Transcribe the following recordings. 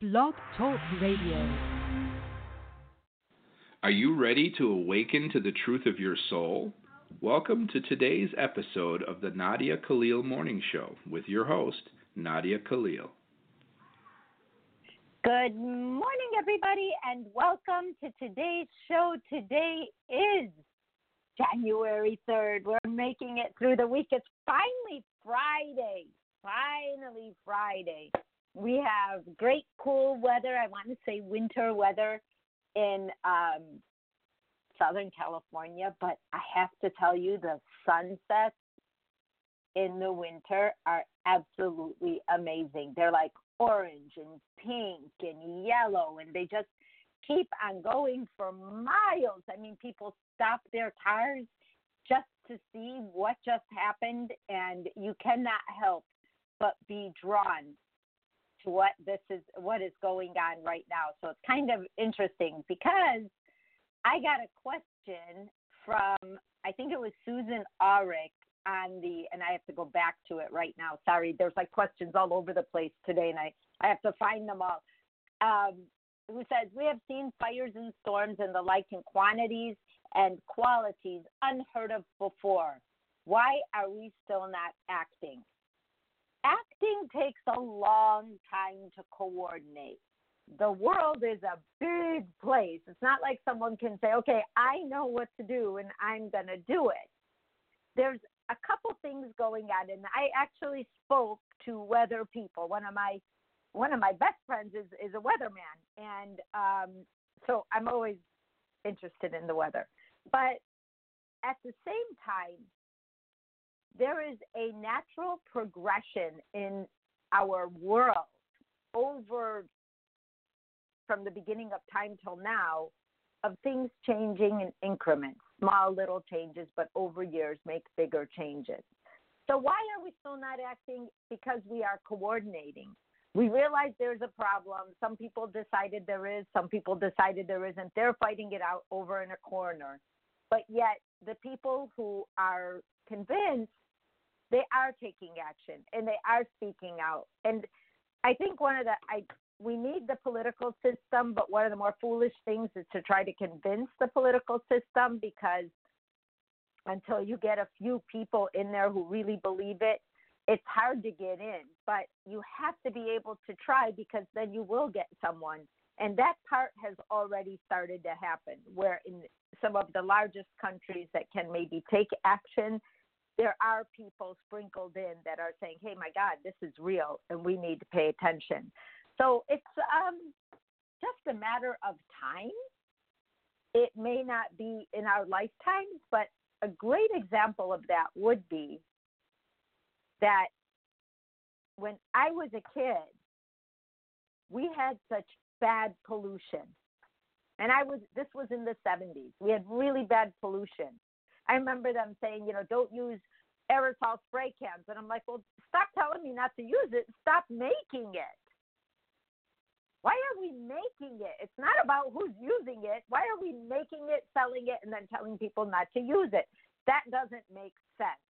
Blog Talk Radio. Are you ready to awaken to the truth of your soul? Welcome to today's episode of the Nadia Khalil Morning Show with your host, Nadia Khalil. Good morning, everybody, and welcome to today's show. Today is January 3rd. We're making it through the week. It's finally Friday. Finally, Friday. We have great cool weather. I want to say winter weather in um, Southern California, but I have to tell you, the sunsets in the winter are absolutely amazing. They're like orange and pink and yellow, and they just keep on going for miles. I mean, people stop their cars just to see what just happened, and you cannot help but be drawn to what this is what is going on right now. So it's kind of interesting because I got a question from I think it was Susan Aurick on the and I have to go back to it right now. Sorry, there's like questions all over the place today and I, I have to find them all. Um, who says we have seen fires and storms and the like in quantities and qualities unheard of before. Why are we still not acting? Acting takes a long time to coordinate. The world is a big place. It's not like someone can say, okay, I know what to do and I'm going to do it. There's a couple things going on, and I actually spoke to weather people. One of my one of my best friends is is a weatherman, and um, so I'm always interested in the weather. But at the same time, there is a natural progression in our world over from the beginning of time till now of things changing in increments, small little changes, but over years make bigger changes. So, why are we still not acting? Because we are coordinating. We realize there's a problem. Some people decided there is, some people decided there isn't. They're fighting it out over in a corner. But yet, the people who are convinced they are taking action and they are speaking out. And I think one of the I we need the political system, but one of the more foolish things is to try to convince the political system because until you get a few people in there who really believe it, it's hard to get in. But you have to be able to try because then you will get someone. And that part has already started to happen, where in some of the largest countries that can maybe take action there are people sprinkled in that are saying, "Hey, my God, this is real, and we need to pay attention." So it's um, just a matter of time. It may not be in our lifetimes, but a great example of that would be that when I was a kid, we had such bad pollution. And I was this was in the 70s. We had really bad pollution. I remember them saying, you know, don't use aerosol spray cans. And I'm like, well, stop telling me not to use it. Stop making it. Why are we making it? It's not about who's using it. Why are we making it, selling it, and then telling people not to use it? That doesn't make sense.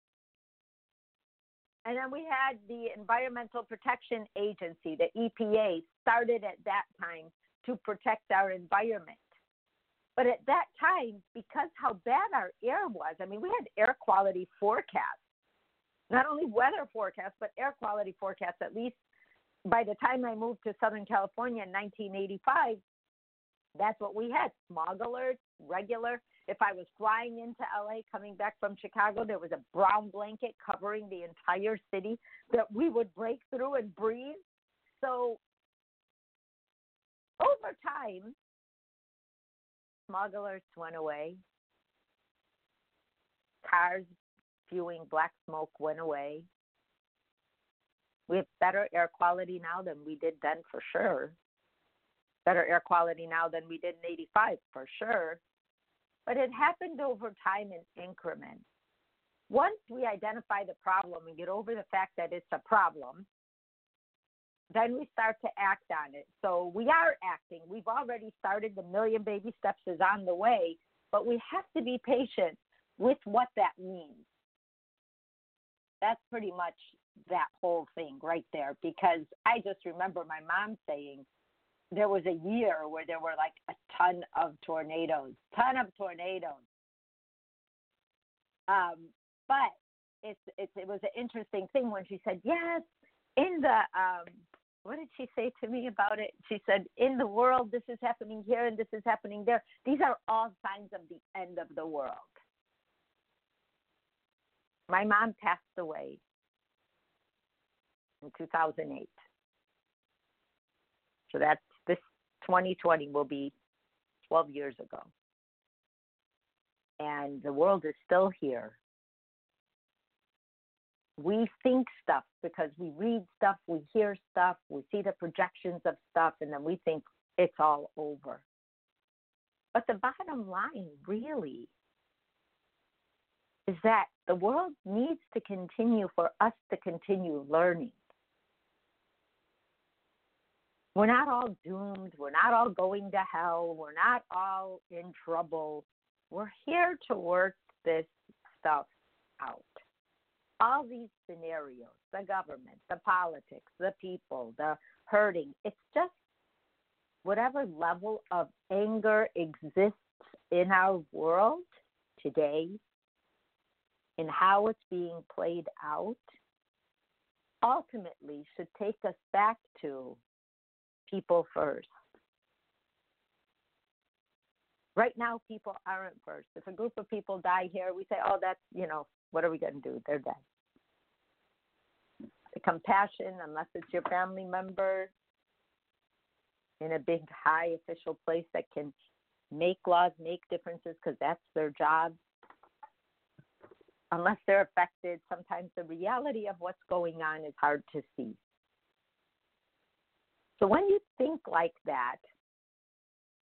And then we had the Environmental Protection Agency, the EPA, started at that time to protect our environment. But at that time, because how bad our air was, I mean, we had air quality forecasts, not only weather forecasts, but air quality forecasts. At least by the time I moved to Southern California in 1985, that's what we had smog alerts, regular. If I was flying into LA coming back from Chicago, there was a brown blanket covering the entire city that we would break through and breathe. So over time, smugglers went away. Cars spewing black smoke went away. We have better air quality now than we did then for sure. Better air quality now than we did in 85 for sure. But it happened over time in increments. Once we identify the problem and get over the fact that it's a problem, then we start to act on it. So we are acting. We've already started. The million baby steps is on the way, but we have to be patient with what that means. That's pretty much that whole thing right there because I just remember my mom saying, there was a year where there were like a ton of tornadoes, ton of tornadoes. Um, but it's, it's it was an interesting thing when she said yes in the um what did she say to me about it? She said, In the world, this is happening here and this is happening there. These are all signs of the end of the world. My mom passed away in 2008. So that's this 2020 will be 12 years ago. And the world is still here we think stuff because we read stuff, we hear stuff, we see the projections of stuff, and then we think it's all over. But the bottom line, really, is that the world needs to continue for us to continue learning. We're not all doomed. We're not all going to hell. We're not all in trouble. We're here to work this stuff out all these scenarios the government, the politics, the people, the hurting it's just whatever level of anger exists in our world today and how it's being played out ultimately should take us back to people first. Right now, people aren't first. If a group of people die here, we say, oh, that's, you know, what are we going to do? They're dead. The compassion, unless it's your family member in a big, high official place that can make laws, make differences, because that's their job. Unless they're affected, sometimes the reality of what's going on is hard to see. So when you think like that,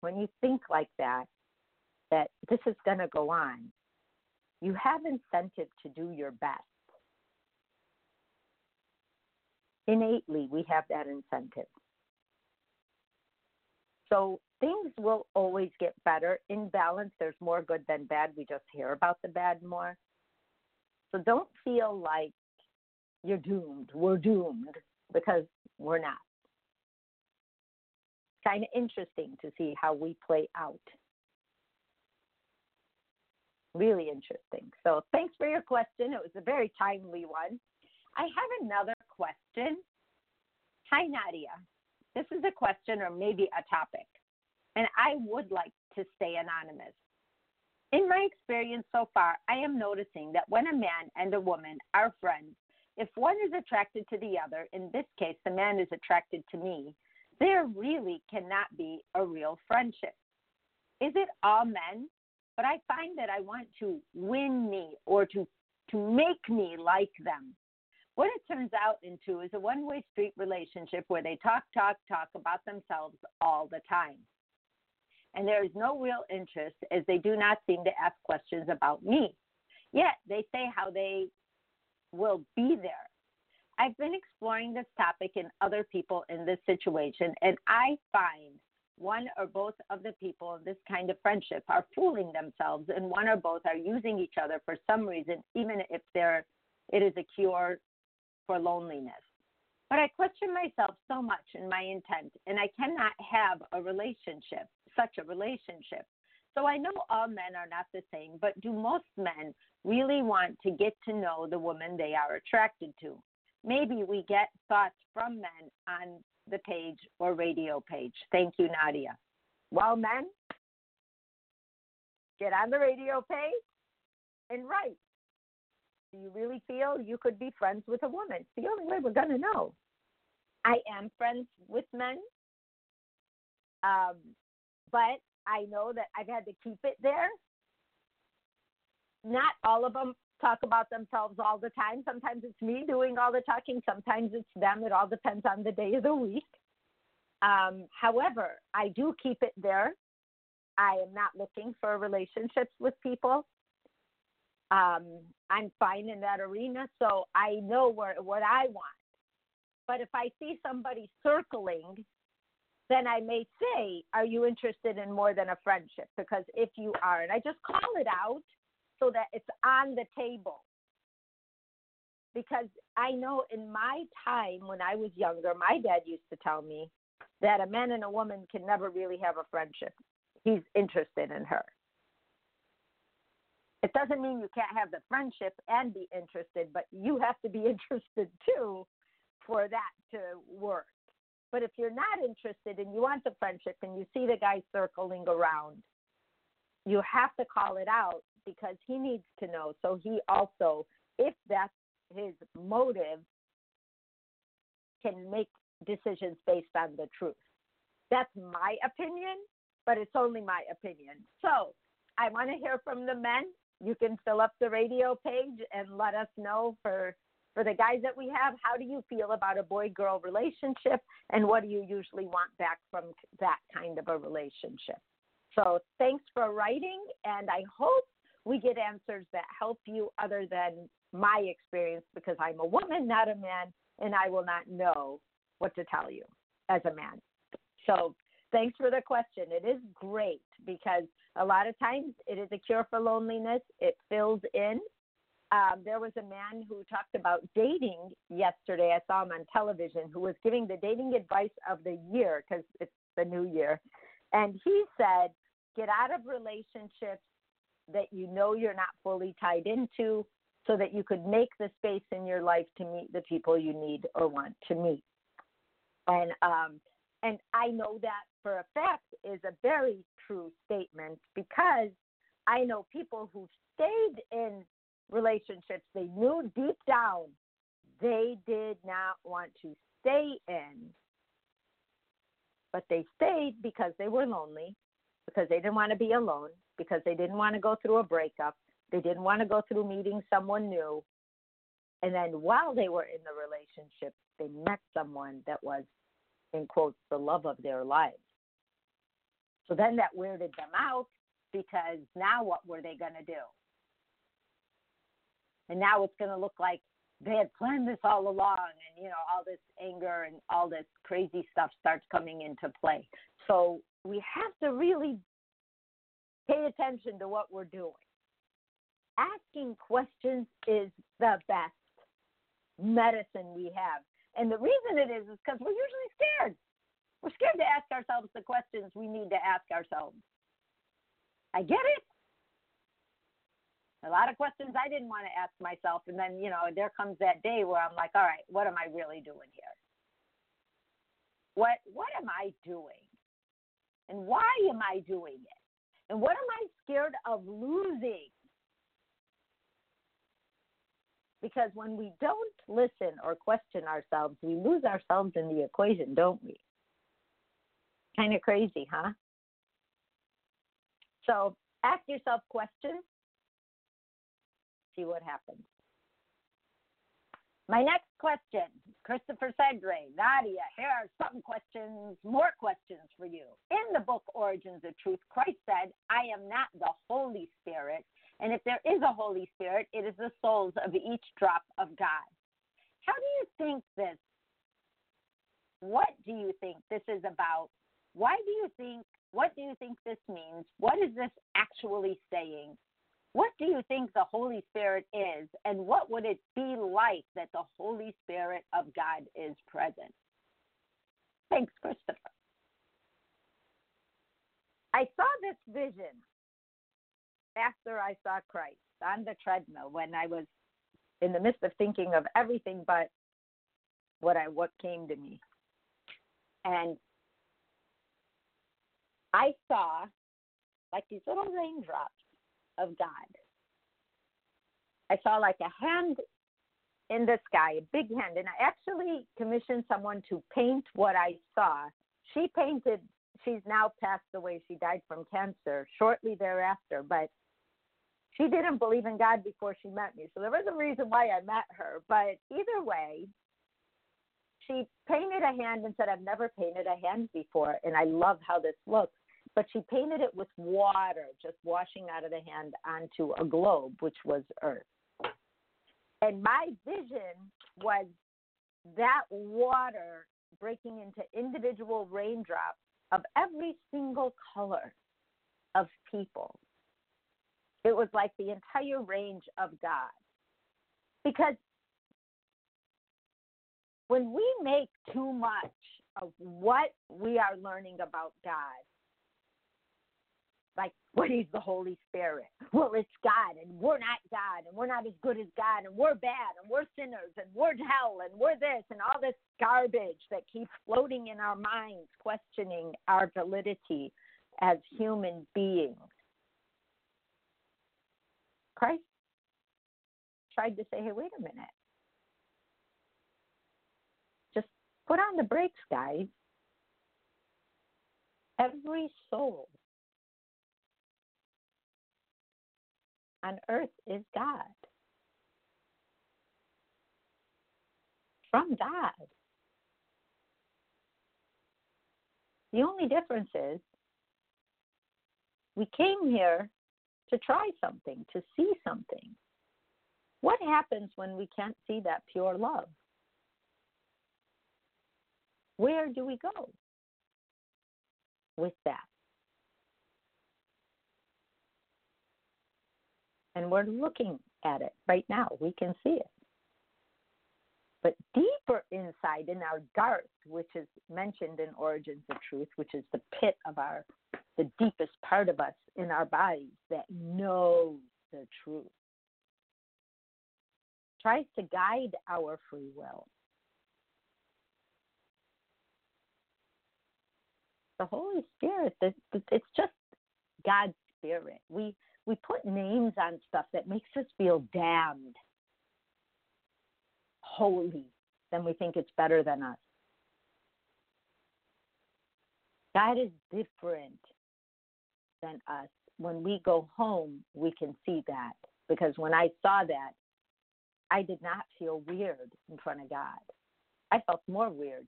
when you think like that, that this is going to go on, you have incentive to do your best. Innately, we have that incentive. So things will always get better. In balance, there's more good than bad. We just hear about the bad more. So don't feel like you're doomed. We're doomed because we're not. Kind of interesting to see how we play out really interesting. So thanks for your question. It was a very timely one. I have another question. Hi, Nadia. This is a question or maybe a topic, and I would like to stay anonymous. In my experience so far, I am noticing that when a man and a woman are friends, if one is attracted to the other, in this case, the man is attracted to me, there really cannot be a real friendship. Is it all men but I find that I want to win me or to to make me like them. What it turns out into is a one-way street relationship where they talk, talk, talk about themselves all the time. And there is no real interest as they do not seem to ask questions about me. Yet they say how they will be there. I've been exploring this topic in other people in this situation, and I find one or both of the people of this kind of friendship are fooling themselves and one or both are using each other for some reason even if there it is a cure for loneliness. But i question myself so much in my intent and i cannot have a relationship such a relationship. So i know all men are not the same but do most men really want to get to know the woman they are attracted to? Maybe we get thoughts from men on the page or radio page. Thank you, Nadia. Well, men, get on the radio page and write. Do you really feel you could be friends with a woman? It's the only way we're going to know. I am friends with men, um, but I know that I've had to keep it there. Not all of them talk about themselves all the time. Sometimes it's me doing all the talking, sometimes it's them. It all depends on the day of the week. Um, however, I do keep it there. I am not looking for relationships with people. Um, I'm fine in that arena, so I know where, what I want. But if I see somebody circling, then I may say, Are you interested in more than a friendship? Because if you are, and I just call it out so that it's on the table. Because I know in my time when I was younger, my dad used to tell me, that a man and a woman can never really have a friendship. He's interested in her. It doesn't mean you can't have the friendship and be interested, but you have to be interested too for that to work. But if you're not interested and you want the friendship and you see the guy circling around, you have to call it out because he needs to know. So he also, if that's his motive, can make decisions based on the truth. That's my opinion, but it's only my opinion. So I want to hear from the men. You can fill up the radio page and let us know for for the guys that we have, how do you feel about a boy girl relationship and what do you usually want back from that kind of a relationship? So thanks for writing, and I hope we get answers that help you other than my experience because I'm a woman, not a man, and I will not know what to tell you as a man. So thanks for the question. It is great because a lot of times it is a cure for loneliness. It fills in. Um, there was a man who talked about dating yesterday. I saw him on television who was giving the dating advice of the year because it's the new year. And he said, get out of relationships that you know you're not fully tied into so that you could make the space in your life to meet the people you need or want to meet. And um, and I know that for a fact is a very true statement because I know people who stayed in relationships they knew deep down they did not want to stay in. But they stayed because they were lonely, because they didn't want to be alone, because they didn't want to go through a breakup, they didn't want to go through meeting someone new. And then while they were in the relationship, they met someone that was, in quotes, the love of their lives. So then that weirded them out because now what were they going to do? And now it's going to look like they had planned this all along and you know all this anger and all this crazy stuff starts coming into play so we have to really pay attention to what we're doing asking questions is the best medicine we have. And the reason it is is because we're usually scared. We're scared to ask ourselves the questions we need to ask ourselves. I get it. A lot of questions I didn't want to ask myself. And then, you know, there comes that day where I'm like, all right, what am I really doing here? What what am I doing? And why am I doing it? And what am I scared of losing? Because when we don't listen or question ourselves, we lose ourselves in the equation, don't we? Kind of crazy, huh? So ask yourself questions, see what happens. My next question, Christopher Sedre, Nadia, here are some questions, more questions for you. In the book Origins of Truth, Christ said, I am not the Holy Spirit, and if there is a Holy Spirit, it is the souls of each drop of God. How do you think this? What do you think this is about? Why do you think? What do you think this means? What is this actually saying? What do you think the Holy Spirit is? And what would it be like that the Holy Spirit of God is present? Thanks, Christopher. I saw this vision after I saw Christ on the treadmill when I was in the midst of thinking of everything but what I what came to me. And I saw like these little raindrops of God. I saw like a hand in the sky, a big hand, and I actually commissioned someone to paint what I saw. She painted she's now passed away. She died from cancer shortly thereafter, but she didn't believe in God before she met me. So there was a reason why I met her. But either way, she painted a hand and said, I've never painted a hand before, and I love how this looks. But she painted it with water, just washing out of the hand onto a globe, which was Earth. And my vision was that water breaking into individual raindrops of every single color of people it was like the entire range of God. Because when we make too much of what we are learning about God. Like, what is the Holy Spirit? Well, it's God, and we're not God, and we're not as good as God, and we're bad, and we're sinners, and we're hell, and we're this, and all this garbage that keeps floating in our minds, questioning our validity as human beings. Christ tried to say, hey, wait a minute. Just put on the brakes, guys. Every soul on earth is God. From God. The only difference is we came here to try something, to see something. What happens when we can't see that pure love? Where do we go with that? And we're looking at it right now. We can see it. But deeper inside in our guards, which is mentioned in Origins of Truth, which is the pit of our, the deepest part of us in our bodies that knows the truth, tries to guide our free will. The Holy Spirit, it's just God's Spirit. We we put names on stuff that makes us feel damned holy, then we think it's better than us. God is different than us. When we go home, we can see that. Because when I saw that, I did not feel weird in front of God. I felt more weird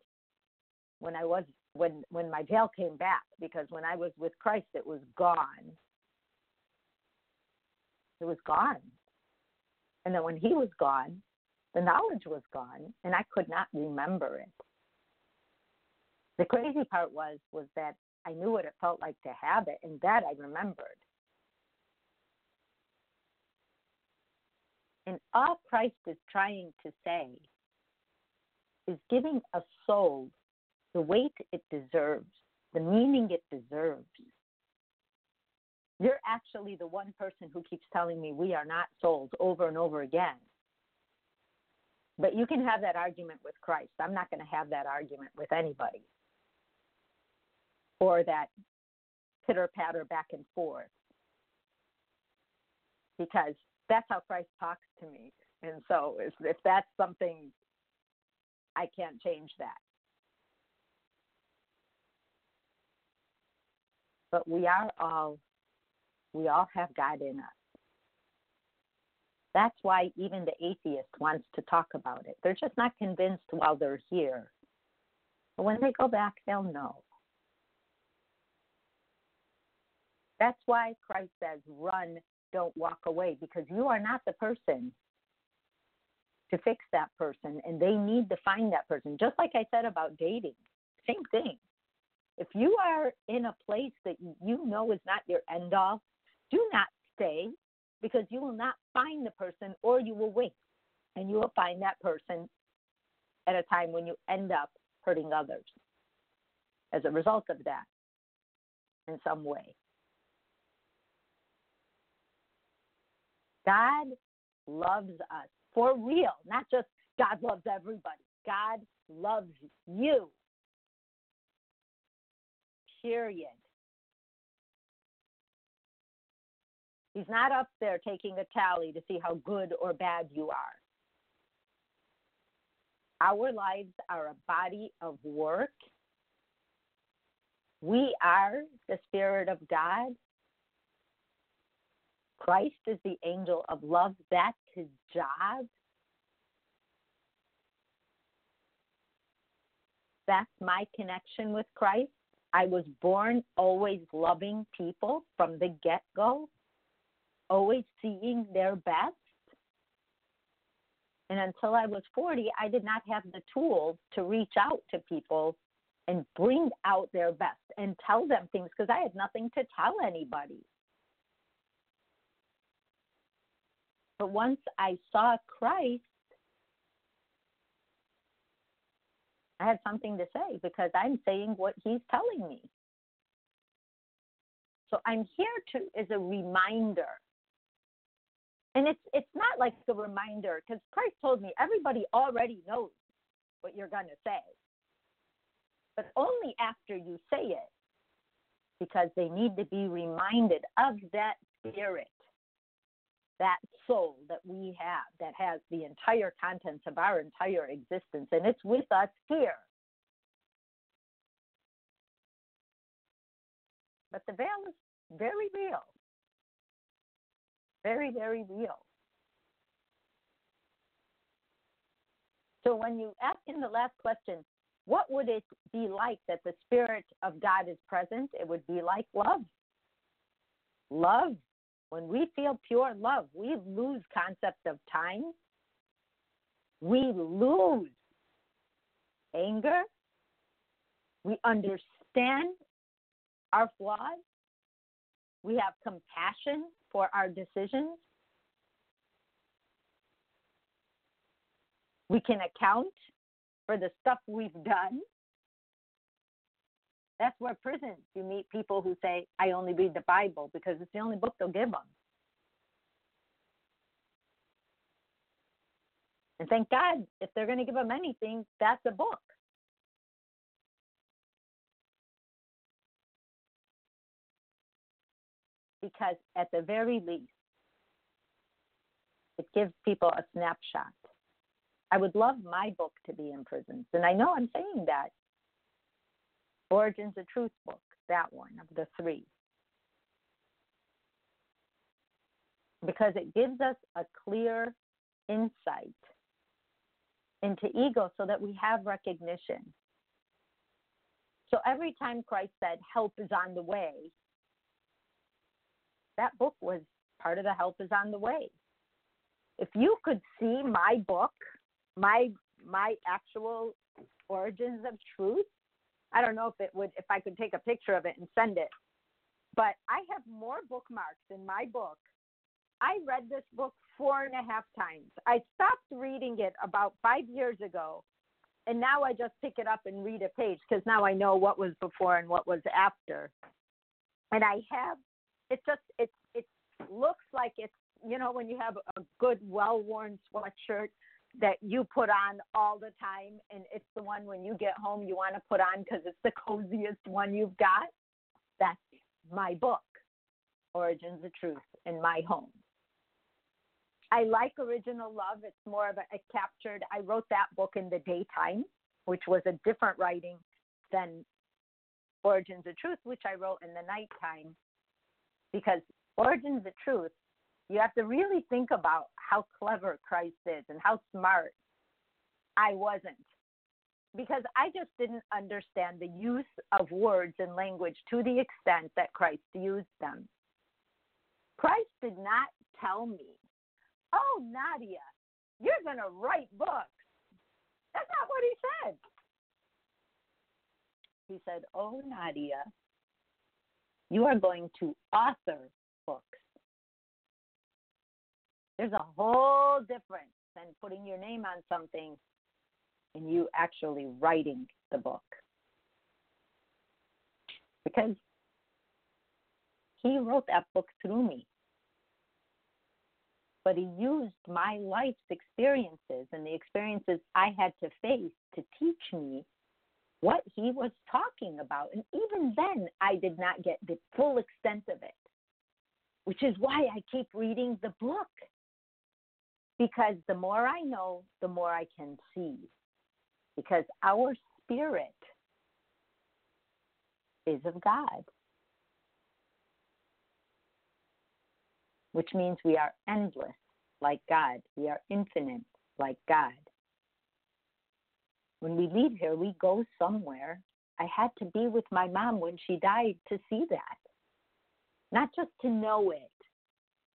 when I was when when my veil came back because when I was with Christ it was gone. It was gone. And then when he was gone, the knowledge was gone and I could not remember it. The crazy part was was that I knew what it felt like to have it and that I remembered. And all Christ is trying to say is giving a soul the weight it deserves, the meaning it deserves. You're actually the one person who keeps telling me we are not souls over and over again. But you can have that argument with Christ. I'm not going to have that argument with anybody. Or that pitter patter back and forth. Because that's how Christ talks to me. And so if, if that's something, I can't change that. But we are all, we all have God in us. That's why even the atheist wants to talk about it. They're just not convinced while they're here. But when they go back, they'll know. That's why Christ says, run, don't walk away, because you are not the person to fix that person, and they need to find that person. Just like I said about dating, same thing. If you are in a place that you know is not your end all, do not stay because you will not find the person or you will wait and you will find that person at a time when you end up hurting others as a result of that in some way. God loves us for real, not just God loves everybody. God loves you. Period. He's not up there taking a tally to see how good or bad you are. Our lives are a body of work. We are the Spirit of God. Christ is the angel of love. That's his job. That's my connection with Christ. I was born always loving people from the get go always seeing their best. And until I was 40, I did not have the tools to reach out to people and bring out their best and tell them things because I had nothing to tell anybody. But once I saw Christ, I had something to say because I'm saying what he's telling me. So I'm here to as a reminder. And it's it's not like a reminder because Christ told me everybody already knows what you're going to say. But only after you say it because they need to be reminded of that spirit, that soul that we have that has the entire contents of our entire existence and it's with us here. But the veil is very real. Very, very real. So when you ask in the last question, what would it be like that the Spirit of God is present? It would be like love. Love. When we feel pure love, we lose concept of time. We lose anger. We understand our flaws. We have compassion for our decisions. We can account for the stuff we've done. That's where prisons you meet people who say, I only read the Bible because it's the only book they'll give them. And thank God, if they're going to give them anything, that's a book. Because at the very least, it gives people a snapshot. I would love my book to be in prisons, and I know I'm saying that. Origins of Truth book, that one of the three. Because it gives us a clear insight into ego so that we have recognition. So every time Christ said, Help is on the way, that book was part of the help is on the way. If you could see my book, my my actual origins of truth, I don't know if it would if I could take a picture of it and send it. But I have more bookmarks in my book. I read this book four and a half times. I stopped reading it about five years ago, and now I just pick it up and read a page because now I know what was before and what was after. And I have it just it it looks like it's you know when you have a good well worn sweatshirt that you put on all the time and it's the one when you get home you want to put on because it's the coziest one you've got? That's my book origins of truth in my home. I like original love. It's more of a, a captured i wrote that book in the daytime which was a different writing than origins of truth which i wrote in the nighttime because origins of truth, you have to really think about how clever Christ is and how smart I wasn't. Because I just didn't understand the use of words and language to the extent that Christ used them. Christ did not tell me, oh, Nadia, you're going to write books. That's not what he said. He said, oh, Nadia, you are going to author books. There's a whole difference than putting your name on something and you actually writing the book. Because he wrote that book through me. But he used my life's experiences and the experiences I had to face to teach me what he was talking about. And even then, I did not get the full extent of it, which is why I keep reading the book. Because the more I know, the more I can see. Because our spirit is of God, which means we are endless like God, we are infinite like God when we leave here, we go somewhere. I had to be with my mom when she died to see that. Not just to know it,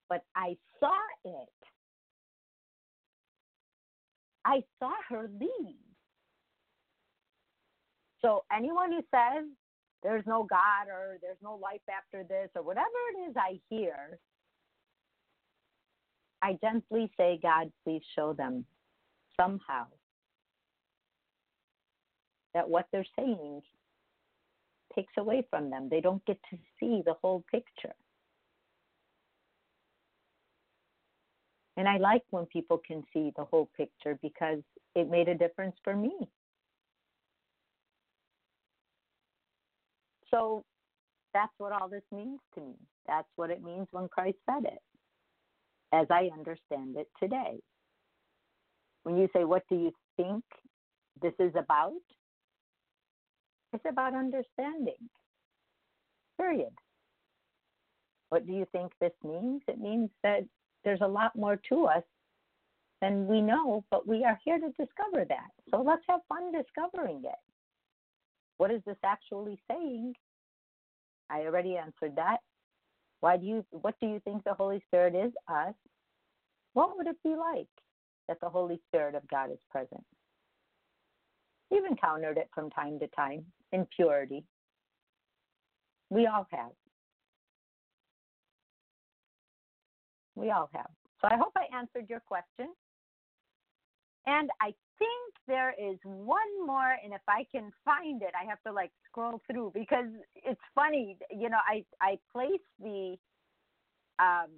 but I saw it. I saw her leave. So anyone who says there's no God or there's no life after this or whatever it is I hear, I gently say, God, please show them somehow that what they're saying takes away from them. They don't get to see the whole picture. And I like when people can see the whole picture because it made a difference for me. So that's what all this means to me. That's what it means when Christ said it, as I understand it today. When you say, What do you think this is about? It's about understanding. Period. What do you think this means? It means that there's a lot more to us than we know, but we are here to discover that. So let's have fun discovering it. What is this actually saying? I already answered that. Why do you what do you think the Holy Spirit is? Us. What would it be like that the Holy Spirit of God is present? You've encountered it from time to time in purity. We all have. We all have. So I hope I answered your question. And I think there is one more, and if I can find it, I have to like scroll through because it's funny. You know, I I place the um,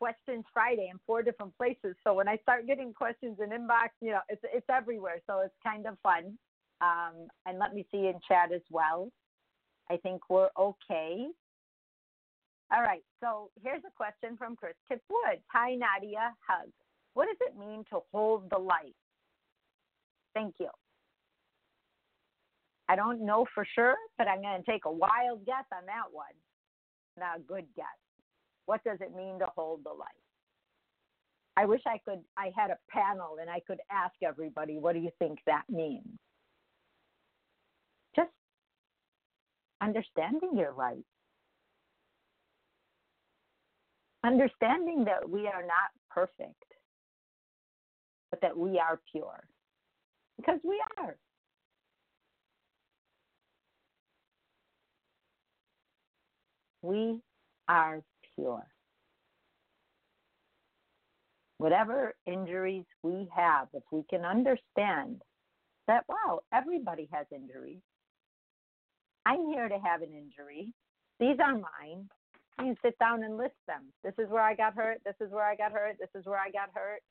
questions Friday in four different places. So when I start getting questions in inbox, you know, it's it's everywhere. So it's kind of fun. Um, and let me see in chat as well. I think we're okay. All right. So here's a question from Chris Tip Woods. Hi, Nadia. Hug. What does it mean to hold the light? Thank you. I don't know for sure, but I'm going to take a wild guess on that one. Not a good guess. What does it mean to hold the light? I wish I could I had a panel and I could ask everybody what do you think that means? Just understanding your light. Understanding that we are not perfect but that we are pure. Because we are. We are Whatever injuries we have, if we can understand that, wow, everybody has injuries. I'm here to have an injury. These are mine. You sit down and list them. This is where I got hurt. This is where I got hurt. This is where I got hurt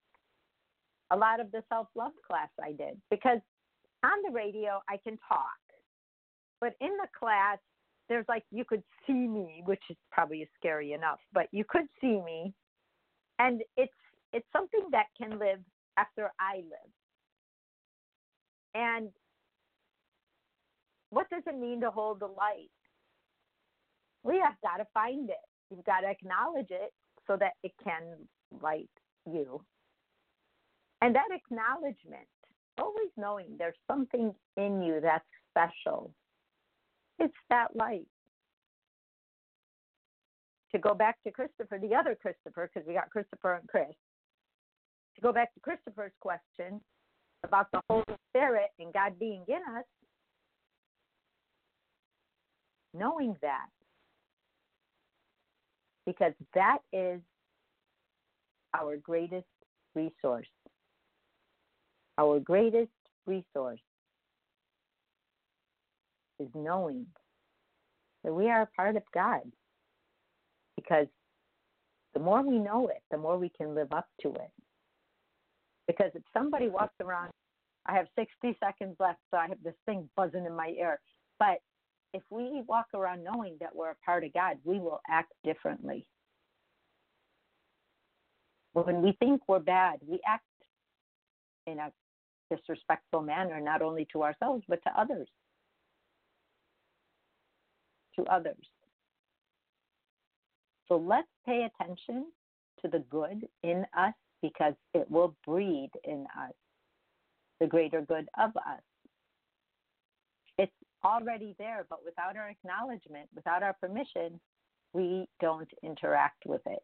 a lot of the self love class I did because on the radio I can talk, but in the class there's like you could see me, which is probably scary enough, but you could see me, and it's it's something that can live after I live. And what does it mean to hold the light? We have got to find it. You've got to acknowledge it so that it can light you and that acknowledgement, always knowing there's something in you that's special, it's that light. To go back to Christopher, the other Christopher, because we got Christopher and Chris, to go back to Christopher's question about the Holy Spirit and God being in us, knowing that, because that is our greatest resource. Our greatest resource is knowing that we are a part of God. Because the more we know it, the more we can live up to it. Because if somebody walks around, I have 60 seconds left, so I have this thing buzzing in my ear. But if we walk around knowing that we're a part of God, we will act differently. When we think we're bad, we act in a disrespectful manner, not only to ourselves, but to others. To others. So let's pay attention to the good in us because it will breed in us the greater good of us. It's already there, but without our acknowledgement, without our permission, we don't interact with it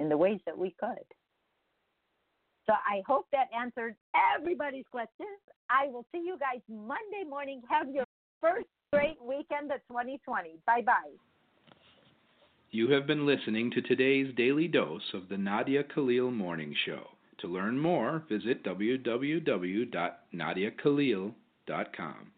in the ways that we could. So I hope that answered everybody's questions. I will see you guys Monday morning. Have your first great weekend of 2020. Bye bye. You have been listening to today's daily dose of the Nadia Khalil Morning Show. To learn more, visit www.nadiakhalil.com.